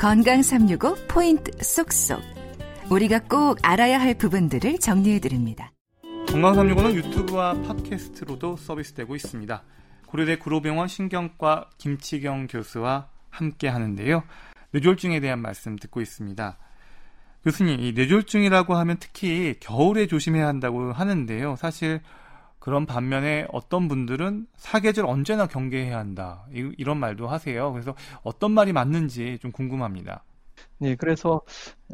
건강 365 포인트 쏙쏙. 우리가 꼭 알아야 할 부분들을 정리해 드립니다. 건강 365는 유튜브와 팟캐스트로도 서비스되고 있습니다. 고려대 구로병원 신경과 김치경 교수와 함께 하는데요. 뇌졸중에 대한 말씀 듣고 있습니다. 교수님, 이 뇌졸중이라고 하면 특히 겨울에 조심해야 한다고 하는데요. 사실 그런 반면에 어떤 분들은 사계절 언제나 경계해야 한다. 이 런 말도 하세요. 그래서 어떤 말이 맞는지 좀 궁금합니다. 네, 그래서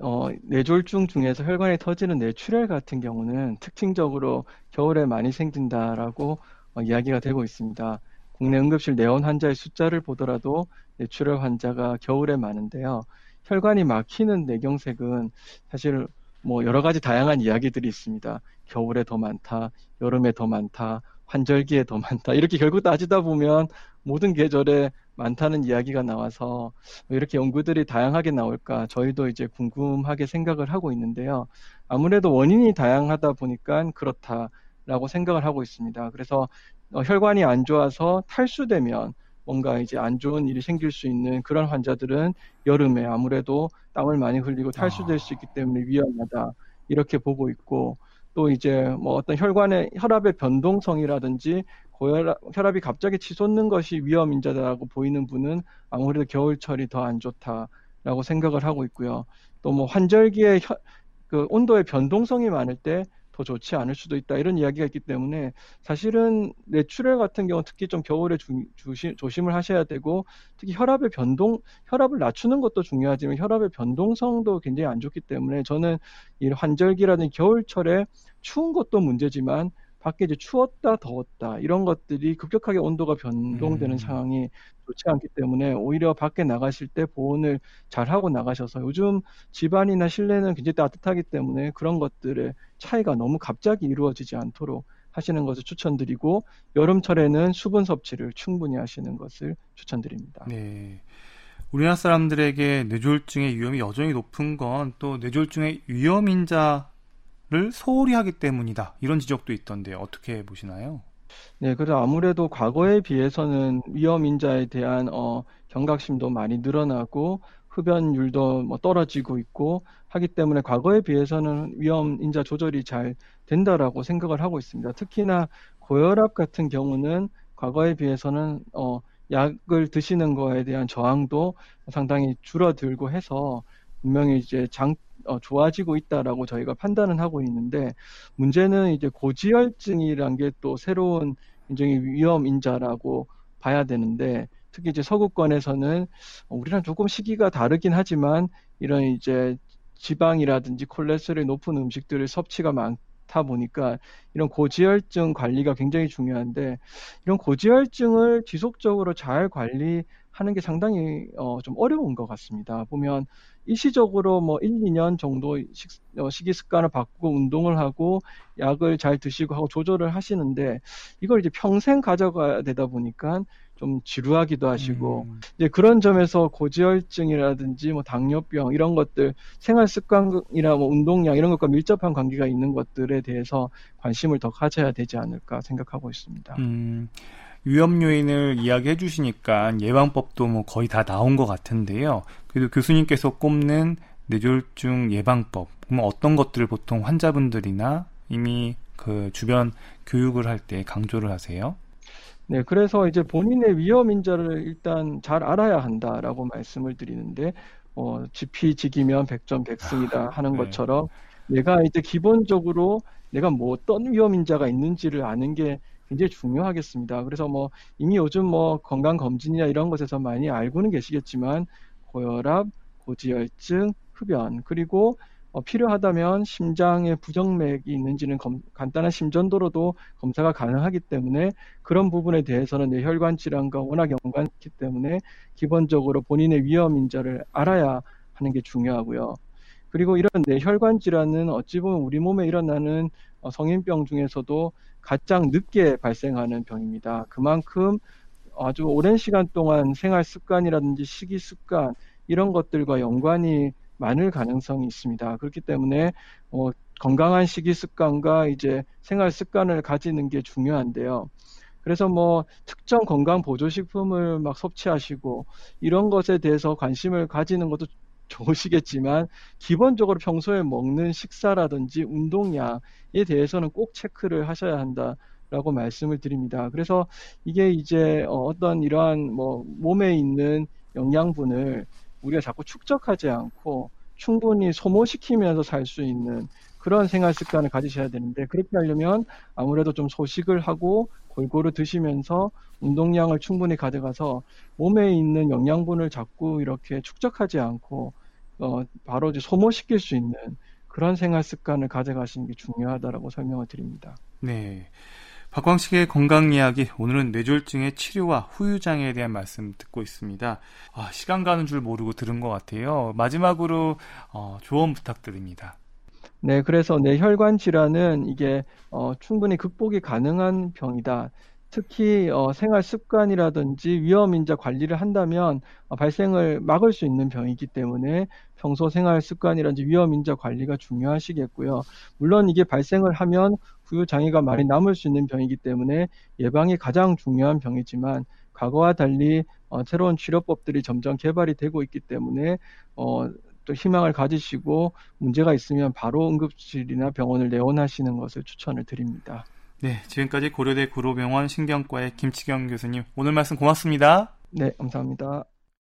어, 뇌졸중 중에서 혈관에 터지는 뇌출혈 같은 경우는 특징적으로 겨울에 많이 생긴다라고 어, 이야기가 되고 있습니다. 국내 응급실 내원 환자의 숫자를 보더라도 뇌출혈 환자가 겨울에 많은데요. 혈관이 막히는 뇌경색은 사실 뭐 여러 가지 다양한 이야기들이 있습니다. 겨울에 더 많다, 여름에 더 많다, 환절기에 더 많다. 이렇게 결국 따지다 보면 모든 계절에 많다는 이야기가 나와서 이렇게 연구들이 다양하게 나올까 저희도 이제 궁금하게 생각을 하고 있는데요. 아무래도 원인이 다양하다 보니까 그렇다라고 생각을 하고 있습니다. 그래서 어, 혈관이 안 좋아서 탈수되면 뭔가 이제 안 좋은 일이 생길 수 있는 그런 환자들은 여름에 아무래도 땀을 많이 흘리고 탈수될 수 있기 때문에 위험하다 이렇게 보고 있고 또 이제 뭐 어떤 혈관의 혈압의 변동성이라든지 고혈압, 혈압이 갑자기 치솟는 것이 위험 인자다라고 보이는 분은 아무래도 겨울철이 더 안 좋다라고 생각을 하고 있고요. 또 뭐 환절기에 혈, 그 온도의 변동성이 많을 때 더 좋지 않을 수도 있다. 이런 이야기가 있기 때문에 사실은 뇌출혈 같은 경우 특히 좀 겨울에 주, 주시, 조심을 하셔야 되고 특히 혈압의 변동 혈압을 낮추는 것도 중요하지만 혈압의 변동성도 굉장히 안 좋기 때문에 저는 이 환절기라든지 겨울철에 추운 것도 문제지만 밖에 이제 추웠다 더웠다 이런 것들이 급격하게 온도가 변동되는 음. 상황이 좋지 않기 때문에 오히려 밖에 나가실 때 보온을 잘 하고 나가셔서 요즘 집안이나 실내는 굉장히 따뜻하기 때문에 그런 것들의 차이가 너무 갑자기 이루어지지 않도록 하시는 것을 추천드리고 여름철에는 수분 섭취를 충분히 하시는 것을 추천드립니다. 네. 우리나라 사람들에게 뇌졸중의 위험이 여전히 높은 건 또 뇌졸중의 위험 인자 를 소홀히 하기 때문이다. 이런 지적도 있던데 어떻게 보시나요? 네, 그래서 아무래도 과거에 비해서는 위험 인자에 대한 어, 경각심도 많이 늘어나고 흡연율도 뭐 떨어지고 있고 하기 때문에 과거에 비해서는 위험 인자 조절이 잘 된다라고 생각을 하고 있습니다. 특히나 고혈압 같은 경우는 과거에 비해서는 어, 약을 드시는 거에 대한 저항도 상당히 줄어들고 해서 분명히 이제 장, 어, 좋아지고 있다라고 저희가 판단은 하고 있는데 문제는 이제 고지혈증이란 게 또 새로운 굉장히 위험 인자라고 봐야 되는데 특히 이제 서구권에서는 우리랑 조금 시기가 다르긴 하지만 이런 이제 지방이라든지 콜레스테롤이 높은 음식들을 섭취가 많 다 보니까 이런 고지혈증 관리가 굉장히 중요한데 이런 고지혈증을 지속적으로 잘 관리하는 게 상당히 어, 좀 어려운 것 같습니다. 보면 일시적으로 뭐 1, 2년 정도 식, 어, 식이 습관을 바꾸고 운동을 하고 약을 잘 드시고 하고 조절을 하시는데 이걸 이제 평생 가져가야 되다 보니까 좀 지루하기도 하시고 음. 이제 그런 점에서 고지혈증이라든지 뭐 당뇨병 이런 것들 생활 습관이나 뭐 운동량 이런 것과 밀접한 관계가 있는 것들에 대해서 관심을 더 가져야 되지 않을까 생각하고 있습니다. 음. 위험 요인을 이야기해 주시니까 예방법도 뭐 거의 다 나온 것 같은데요. 그래도 교수님께서 꼽는 뇌졸중 예방법, 그러면 어떤 것들을 보통 환자분들이나 이미 그 주변 교육을 할 때 강조를 하세요? 네, 그래서 이제 본인의 위험 인자를 일단 잘 알아야 한다라고 말씀을 드리는데, 어, 지피지기면 백전백승이다 아, 하는 네. 것처럼 내가 이제 기본적으로 내가 뭐 어떤 위험 인자가 있는지를 아는 게 굉장히 중요하겠습니다. 그래서 뭐 이미 요즘 뭐 건강 검진이나 이런 것에서 많이 알고는 계시겠지만 고혈압, 고지혈증, 흡연 그리고 어, 필요하다면 심장에 부정맥이 있는지는 검, 간단한 심전도로도 검사가 가능하기 때문에 그런 부분에 대해서는 뇌혈관 질환과 워낙 연관있기 때문에 기본적으로 본인의 위험 인자를 알아야 하는 게 중요하고요. 그리고 이런 뇌혈관 질환은 어찌 보면 우리 몸에 일어나는 어, 성인병 중에서도 가장 늦게 발생하는 병입니다. 그만큼 아주 오랜 시간 동안 생활 습관이라든지 식이 습관 이런 것들과 연관이 많을 가능성이 있습니다. 그렇기 때문에 어, 건강한 식이 습관과 이제 생활 습관을 가지는 게 중요한데요. 그래서 뭐 특정 건강 보조식품을 막 섭취하시고 이런 것에 대해서 관심을 가지는 것도 좋으시겠지만 기본적으로 평소에 먹는 식사라든지 운동량에 대해서는 꼭 체크를 하셔야 한다 라고 말씀을 드립니다. 그래서 이게 이제 어, 어떤 이러한 뭐 몸에 있는 영양분을 우리가 자꾸 축적하지 않고 충분히 소모시키면서 살 수 있는 그런 생활 습관을 가지셔야 되는데 그렇게 하려면 아무래도 좀 소식을 하고 골고루 드시면서 운동량을 충분히 가져가서 몸에 있는 영양분을 자꾸 이렇게 축적하지 않고 어, 바로 이제 소모시킬 수 있는 그런 생활 습관을 가져가시는 게 중요하다라고 설명을 드립니다. 네. 박광식의 건강 이야기 오늘은 뇌졸중의 치료와 후유 장애에 대한 말씀 듣고 있습니다. 아, 시간 가는 줄 모르고 들은 것 같아요. 마지막으로 어, 조언 부탁드립니다. 네, 그래서 뇌혈관 질환은 이게 어, 충분히 극복이 가능한 병이다. 특히 어, 생활 습관이라든지 위험 인자 관리를 한다면 어, 발생을 막을 수 있는 병이기 때문에 평소 생활 습관이라든지 위험 인자 관리가 중요하시겠고요. 물론 이게 발생을 하면 후유 장애가 많이 남을 수 있는 병이기 때문에 예방이 가장 중요한 병이지만 과거와 달리 어, 새로운 치료법들이 점점 개발이 되고 있기 때문에 어, 또 희망을 가지시고 문제가 있으면 바로 응급실이나 병원을 내원하시는 것을 추천을 드립니다. 네, 지금까지 고려대 구로병원 신경과의 김치경 교수님 오늘 말씀 고맙습니다. 네, 감사합니다.